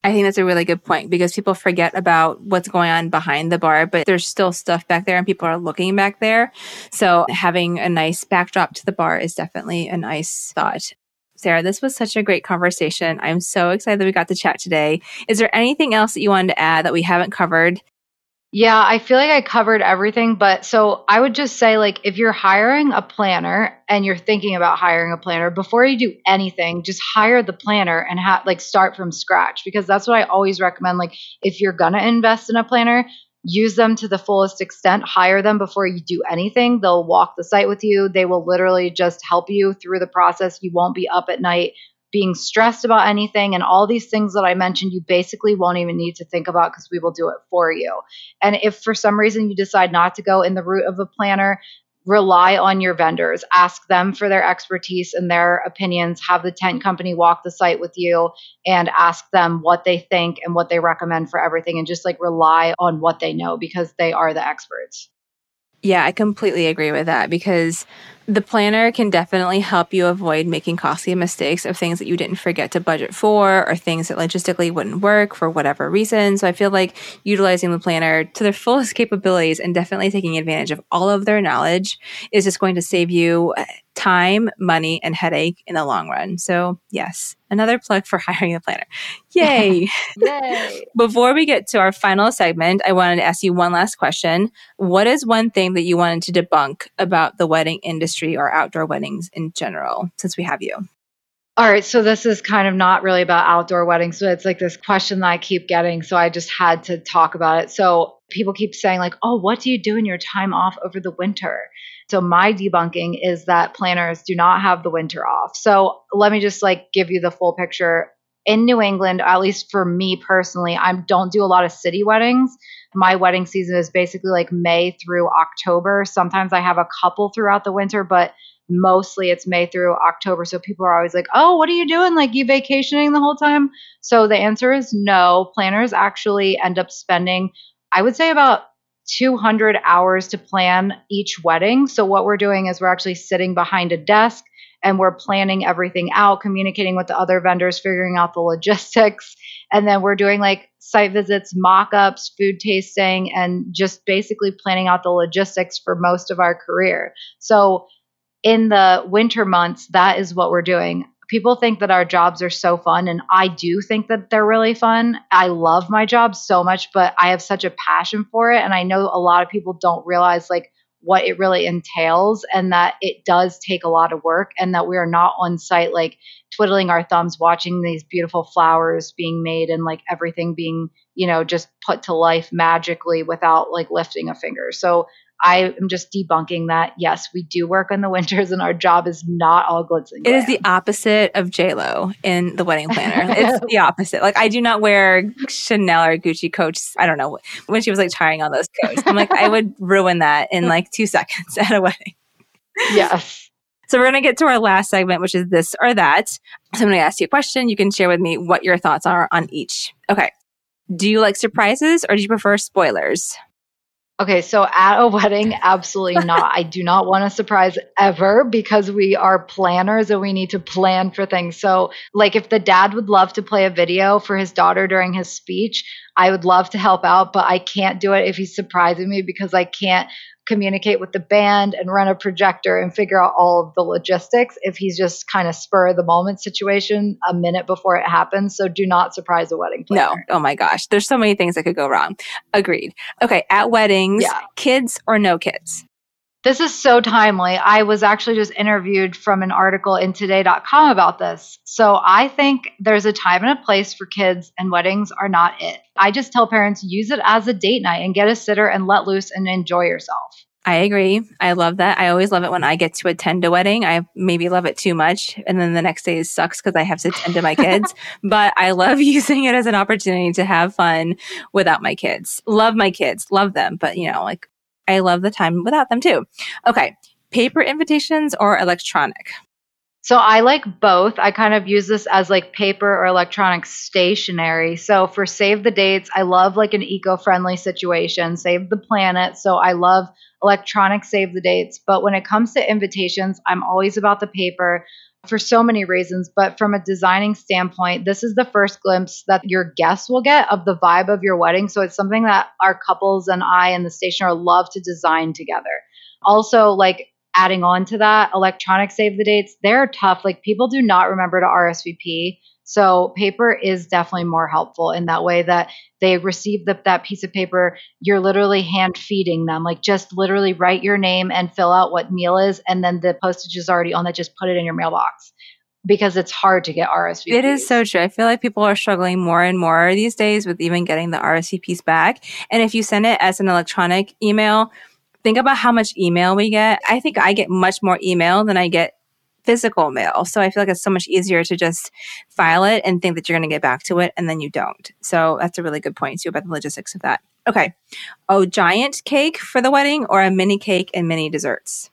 I think that's a really good point because people forget about what's going on behind the bar, but there's still stuff back there and people are looking back there. So having a nice backdrop to the bar is definitely a nice thought. Sarah, this was such a great conversation. I'm so excited that we got to chat today. Is there anything else that you wanted to add that we haven't covered? Yeah, I feel like I covered everything, but so I would just say like if you're hiring a planner and you're thinking about hiring a planner, before you do anything, just hire the planner and have like start from scratch because that's what I always recommend like if you're going to invest in a planner, use them to the fullest extent, hire them before you do anything. They'll walk the site with you. They will literally just help you through the process. You won't be up at night being stressed about anything and all these things that I mentioned you basically won't even need to think about because we will do it for you. And if for some reason you decide not to go in the route of a planner, rely on your vendors. Ask them for their expertise and their opinions. Have the tent company walk the site with you and ask them what they think and what they recommend for everything and just like rely on what they know because they are the experts. Yeah i completely agree with that because The planner can definitely help you avoid making costly mistakes of things that you didn't forget to budget for or things that logistically wouldn't work for whatever reason. So I feel like utilizing the planner to their fullest capabilities and definitely taking advantage of all of their knowledge is just going to save you uh, time, money, and headache in the long run. So, yes, another plug for hiring a planner. Yay! Yay! Before we get to our final segment, I wanted to ask you one last question. What is one thing that you wanted to debunk about the wedding industry or outdoor weddings in general, since we have you? All right, so this is kind of not really about outdoor weddings, so it's like this question that I keep getting, so I just had to talk about it. So people keep saying like, "Oh, what do you do in your time off over the winter?" So my debunking is that planners do not have the winter off. So let me just like give you the full picture. In New England, at least for me personally, I don't do a lot of city weddings. My wedding season is basically like May through October. Sometimes I have a couple throughout the winter, but mostly it's May through October. So people are always like, oh, what are you doing? Like, you vacationing the whole time? So the answer is no. Planners actually end up spending, I would say, about 200 hours to plan each wedding. So, what we're doing is we're actually sitting behind a desk and we're planning everything out, communicating with the other vendors, figuring out the logistics. And then we're doing like site visits, mock ups, food tasting, and just basically planning out the logistics for most of our career. So, in the winter months, that is what we're doing people think that our jobs are so fun and i do think that they're really fun i love my job so much but i have such a passion for it and i know a lot of people don't realize like what it really entails and that it does take a lot of work and that we are not on site like twiddling our thumbs watching these beautiful flowers being made and like everything being you know just put to life magically without like lifting a finger so I am just debunking that. Yes, we do work in the winters, and our job is not all glitz and glam. It is the opposite of J Lo in the wedding planner. it's the opposite. Like I do not wear Chanel or Gucci coats. I don't know when she was like trying on those coats. I'm like I would ruin that in like two seconds at a wedding. Yes. So we're going to get to our last segment, which is this or that. So I'm going to ask you a question. You can share with me what your thoughts are on each. Okay. Do you like surprises or do you prefer spoilers? Okay, so at a wedding, absolutely not. I do not want a surprise ever because we are planners and we need to plan for things. So, like, if the dad would love to play a video for his daughter during his speech, I would love to help out, but I can't do it if he's surprising me because I can't communicate with the band and run a projector and figure out all of the logistics if he's just kind of spur of the moment situation a minute before it happens. So do not surprise a wedding planner. No. Oh my gosh. There's so many things that could go wrong. Agreed. Okay. At weddings, yeah. kids or no kids? This is so timely. I was actually just interviewed from an article in today.com about this. So I think there's a time and a place for kids, and weddings are not it. I just tell parents use it as a date night and get a sitter and let loose and enjoy yourself. I agree. I love that. I always love it when I get to attend a wedding. I maybe love it too much. And then the next day sucks because I have to attend to my kids. but I love using it as an opportunity to have fun without my kids. Love my kids, love them. But, you know, like I love the time without them too. Okay. Paper invitations or electronic? So I like both. I kind of use this as like paper or electronic stationery. So for save the dates, I love like an eco-friendly situation, save the planet. So I love electronic save the dates, but when it comes to invitations, I'm always about the paper for so many reasons, but from a designing standpoint, this is the first glimpse that your guests will get of the vibe of your wedding. So it's something that our couples and I and the stationer love to design together. Also, like adding on to that, electronic save the dates, they're tough. Like people do not remember to RSVP. So paper is definitely more helpful in that way that they receive the, that piece of paper. You're literally hand feeding them, like just literally write your name and fill out what meal is, and then the postage is already on that. Just put it in your mailbox because it's hard to get RSVPs. It is so true. I feel like people are struggling more and more these days with even getting the RSVPs back. And if you send it as an electronic email, think about how much email we get. I think I get much more email than I get physical mail. So I feel like it's so much easier to just file it and think that you're going to get back to it and then you don't. So that's a really good point too about the logistics of that. Okay. Oh, giant cake for the wedding or a mini cake and mini desserts?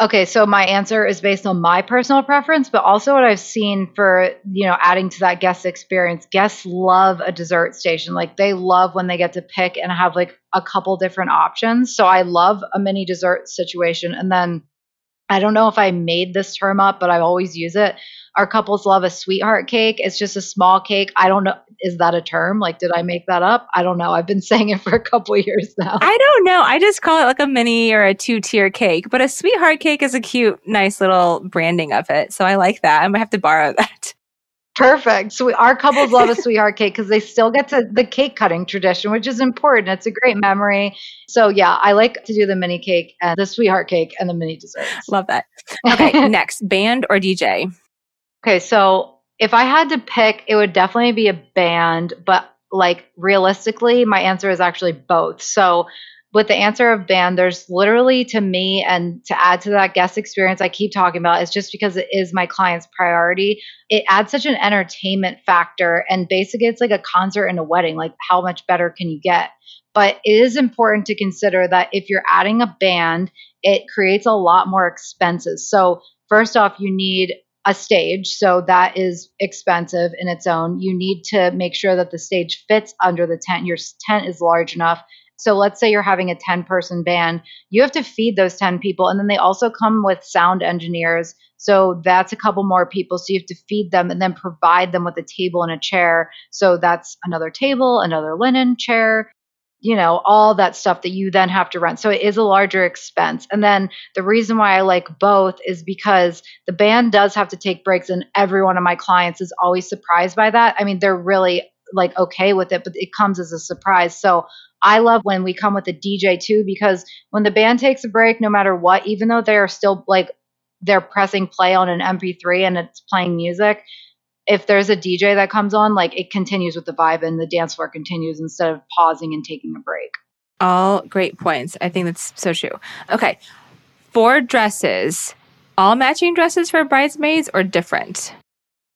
Okay, so my answer is based on my personal preference, but also what I've seen for, you know, adding to that guest experience. Guests love a dessert station. Like they love when they get to pick and have like a couple different options. So I love a mini dessert situation. And then I don't know if I made this term up, but I always use it. Our couples love a sweetheart cake. It's just a small cake. I don't know. Is that a term? Like, did I make that up? I don't know. I've been saying it for a couple years now. I don't know. I just call it like a mini or a two tier cake, but a sweetheart cake is a cute, nice little branding of it. So I like that. I might have to borrow that. Perfect. So we, our couples love a sweetheart cake because they still get to the cake cutting tradition, which is important. It's a great memory. So yeah, I like to do the mini cake and the sweetheart cake and the mini desserts. Love that. Okay, next, band or DJ? Okay, so if I had to pick, it would definitely be a band, but like realistically, my answer is actually both. So with the answer of band, there's literally to me and to add to that guest experience I keep talking about, it's just because it is my client's priority. It adds such an entertainment factor. And basically, it's like a concert and a wedding. Like, how much better can you get? But it is important to consider that if you're adding a band, it creates a lot more expenses. So, first off, you need a stage. So that is expensive in its own. You need to make sure that the stage fits under the tent. Your tent is large enough so let's say you're having a 10 person band, you have to feed those 10 people. And then they also come with sound engineers. So that's a couple more people. So you have to feed them and then provide them with a table and a chair. So that's another table, another linen chair, you know, all that stuff that you then have to rent. So it is a larger expense. And then the reason why I like both is because the band does have to take breaks, and every one of my clients is always surprised by that. I mean, they're really like okay with it, but it comes as a surprise. So I love when we come with a DJ too, because when the band takes a break, no matter what, even though they're still like they're pressing play on an MP3 and it's playing music, if there's a DJ that comes on, like it continues with the vibe and the dance floor continues instead of pausing and taking a break. All great points. I think that's so true. Okay. Four dresses, all matching dresses for bridesmaids or different?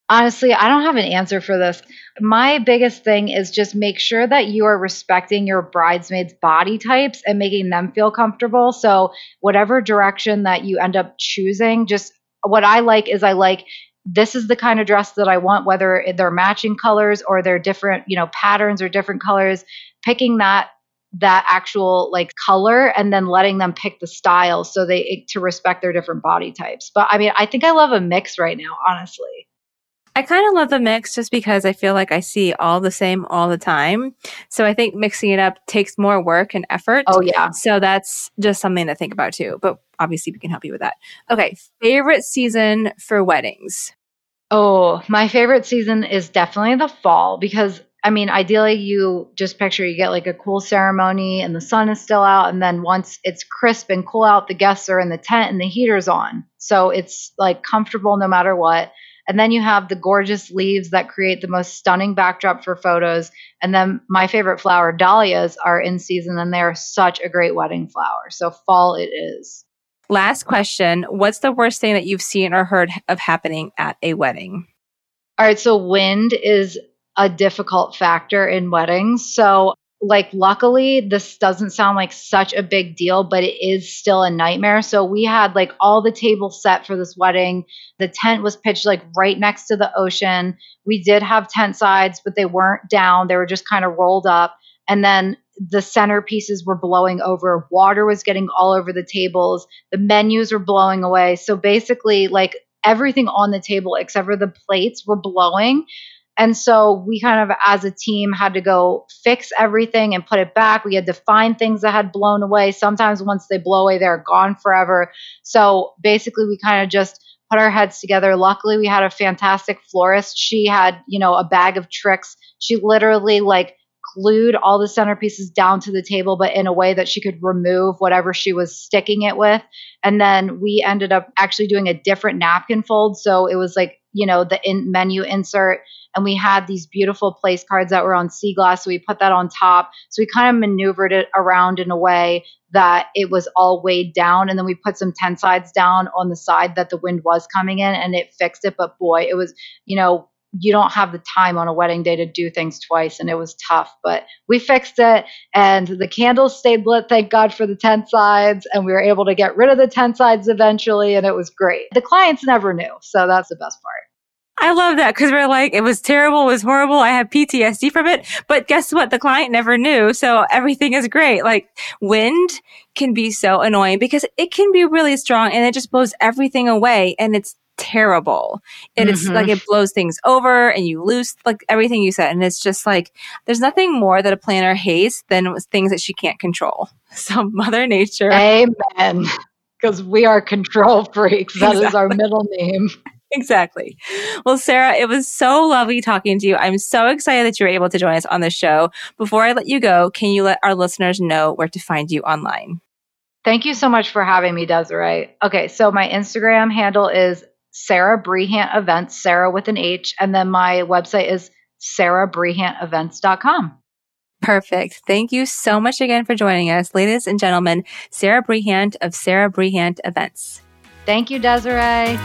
Honestly, I don't have an answer for this. My biggest thing is just make sure that you are respecting your bridesmaids' body types and making them feel comfortable. So, whatever direction that you end up choosing, just what I like is I like this is the kind of dress that I want, whether they're matching colors or they're different, you know, patterns or different colors, picking that that actual like color and then letting them pick the style so they to respect their different body types. But I mean, I think I love a mix right now, honestly. I kind of love the mix just because I feel like I see all the same all the time. So I think mixing it up takes more work and effort. Oh, yeah. So that's just something to think about too. But obviously, we can help you with that. Okay. Favorite season for weddings? Oh, my favorite season is definitely the fall because I mean, ideally, you just picture you get like a cool ceremony and the sun is still out. And then once it's crisp and cool out, the guests are in the tent and the heater's on. So it's like comfortable no matter what. And then you have the gorgeous leaves that create the most stunning backdrop for photos. And then my favorite flower, dahlias, are in season and they're such a great wedding flower. So fall it is. Last question What's the worst thing that you've seen or heard of happening at a wedding? All right. So wind is a difficult factor in weddings. So like luckily this doesn't sound like such a big deal but it is still a nightmare. So we had like all the tables set for this wedding. The tent was pitched like right next to the ocean. We did have tent sides but they weren't down. They were just kind of rolled up. And then the centerpieces were blowing over. Water was getting all over the tables. The menus were blowing away. So basically like everything on the table except for the plates were blowing and so we kind of, as a team, had to go fix everything and put it back. We had to find things that had blown away. Sometimes once they blow away, they're gone forever. So basically, we kind of just put our heads together. Luckily, we had a fantastic florist. She had, you know, a bag of tricks. She literally like glued all the centerpieces down to the table, but in a way that she could remove whatever she was sticking it with. And then we ended up actually doing a different napkin fold. So it was like, you know, the in menu insert and we had these beautiful place cards that were on sea glass. So we put that on top. So we kind of maneuvered it around in a way that it was all weighed down. And then we put some tent sides down on the side that the wind was coming in and it fixed it. But boy, it was, you know, you don't have the time on a wedding day to do things twice and it was tough but we fixed it and the candles stayed lit thank god for the tent sides and we were able to get rid of the tent sides eventually and it was great the clients never knew so that's the best part I love that because we're like, it was terrible, it was horrible. I have PTSD from it. But guess what? The client never knew. So everything is great. Like wind can be so annoying because it can be really strong and it just blows everything away. And it's terrible. And mm-hmm. it's like it blows things over and you lose like everything you said. And it's just like there's nothing more that a planner hates than things that she can't control. So Mother Nature. Amen. Because we are control freaks. That exactly. is our middle name. Exactly. Well, Sarah, it was so lovely talking to you. I'm so excited that you were able to join us on the show. Before I let you go, can you let our listeners know where to find you online? Thank you so much for having me, Desiree. Okay, so my Instagram handle is Sarah Brehant Events, Sarah with an H. And then my website is sarahbrehantevents.com. Perfect. Thank you so much again for joining us, ladies and gentlemen. Sarah Brehant of Sarah Brehant Events. Thank you, Desiree.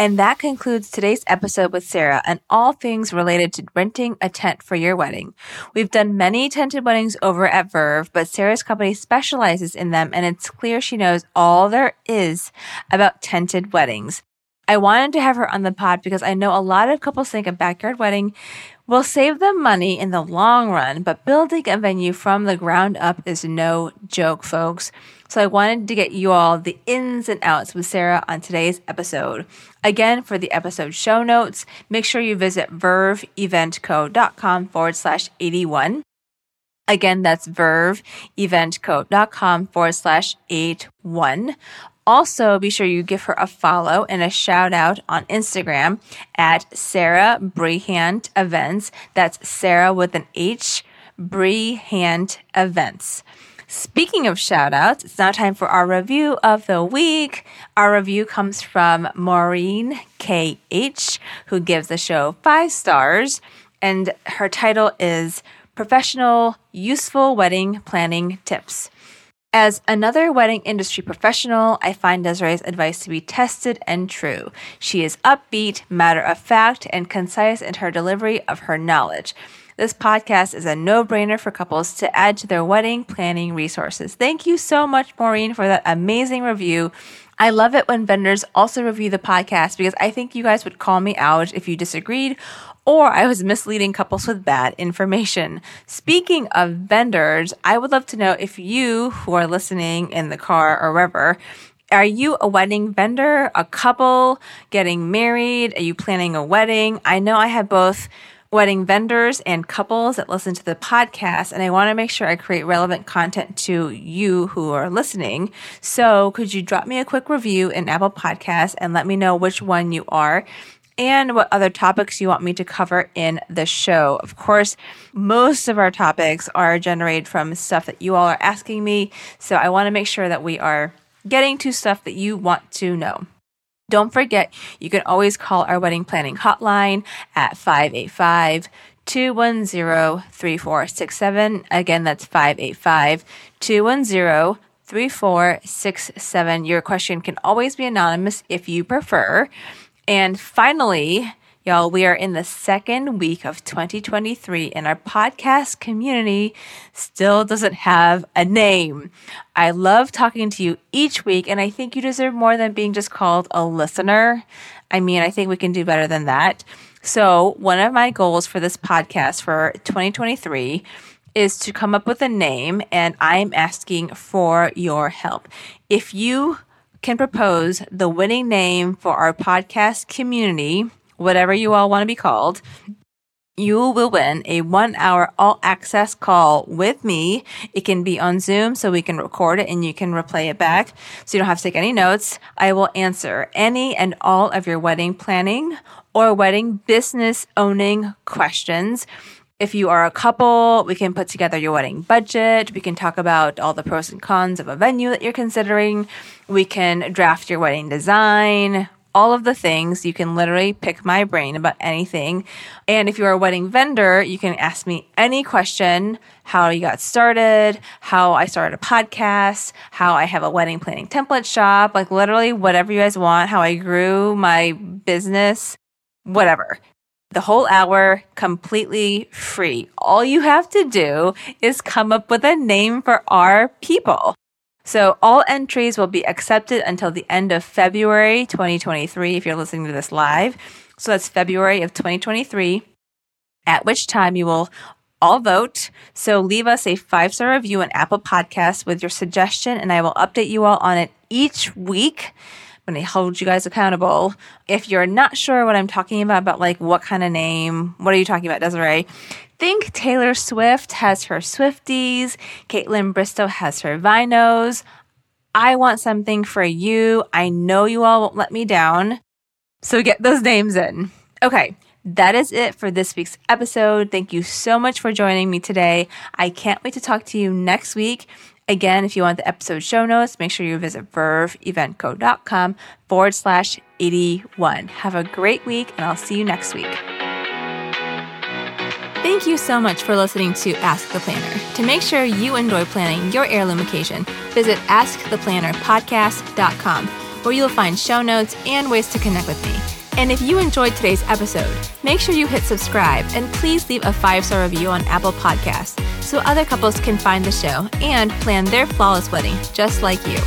And that concludes today's episode with Sarah and all things related to renting a tent for your wedding. We've done many tented weddings over at Verve, but Sarah's company specializes in them and it's clear she knows all there is about tented weddings. I wanted to have her on the pod because I know a lot of couples think a backyard wedding will save them money in the long run, but building a venue from the ground up is no joke, folks. So I wanted to get you all the ins and outs with Sarah on today's episode. Again, for the episode show notes, make sure you visit verveeventco.com forward slash 81. Again, that's verveeventco.com forward slash 81. Also, be sure you give her a follow and a shout out on Instagram at Sarah Brehant Events. That's Sarah with an H, Brehant Events. Speaking of shout outs, it's now time for our review of the week. Our review comes from Maureen KH, who gives the show five stars, and her title is Professional Useful Wedding Planning Tips. As another wedding industry professional, I find Desiree's advice to be tested and true. She is upbeat, matter of fact, and concise in her delivery of her knowledge. This podcast is a no brainer for couples to add to their wedding planning resources. Thank you so much, Maureen, for that amazing review. I love it when vendors also review the podcast because I think you guys would call me out if you disagreed or I was misleading couples with bad information. Speaking of vendors, I would love to know if you who are listening in the car or wherever are you a wedding vendor, a couple getting married? Are you planning a wedding? I know I have both wedding vendors and couples that listen to the podcast, and I want to make sure I create relevant content to you who are listening. So, could you drop me a quick review in Apple Podcasts and let me know which one you are? and what other topics you want me to cover in the show. Of course, most of our topics are generated from stuff that you all are asking me. So I want to make sure that we are getting to stuff that you want to know. Don't forget, you can always call our wedding planning hotline at 585 210 3467. Again, that's 585 210 3467. Your question can always be anonymous if you prefer. And finally, Y'all, we are in the second week of 2023 and our podcast community still doesn't have a name. I love talking to you each week and I think you deserve more than being just called a listener. I mean, I think we can do better than that. So, one of my goals for this podcast for 2023 is to come up with a name and I'm asking for your help. If you can propose the winning name for our podcast community, whatever you all want to be called, you will win a one hour all access call with me. It can be on Zoom so we can record it and you can replay it back. So you don't have to take any notes. I will answer any and all of your wedding planning or wedding business owning questions. If you are a couple, we can put together your wedding budget. We can talk about all the pros and cons of a venue that you're considering. We can draft your wedding design, all of the things. You can literally pick my brain about anything. And if you're a wedding vendor, you can ask me any question how you got started, how I started a podcast, how I have a wedding planning template shop, like literally whatever you guys want, how I grew my business, whatever. The whole hour completely free. All you have to do is come up with a name for our people. So all entries will be accepted until the end of February 2023 if you're listening to this live. So that's February of 2023, at which time you will all vote. So leave us a five star review on Apple Podcasts with your suggestion, and I will update you all on it each week. To hold you guys accountable. If you're not sure what I'm talking about, about like what kind of name, what are you talking about, Desiree? Think Taylor Swift has her Swifties, Kaitlyn Bristowe has her Vinos. I want something for you. I know you all won't let me down. So get those names in. Okay, that is it for this week's episode. Thank you so much for joining me today. I can't wait to talk to you next week. Again, if you want the episode show notes, make sure you visit verveeventco.com forward slash 81. Have a great week, and I'll see you next week. Thank you so much for listening to Ask the Planner. To make sure you enjoy planning your heirloom occasion, visit AskThePlannerPodcast.com, where you'll find show notes and ways to connect with me. And if you enjoyed today's episode, make sure you hit subscribe and please leave a five star review on Apple Podcasts so other couples can find the show and plan their flawless wedding just like you.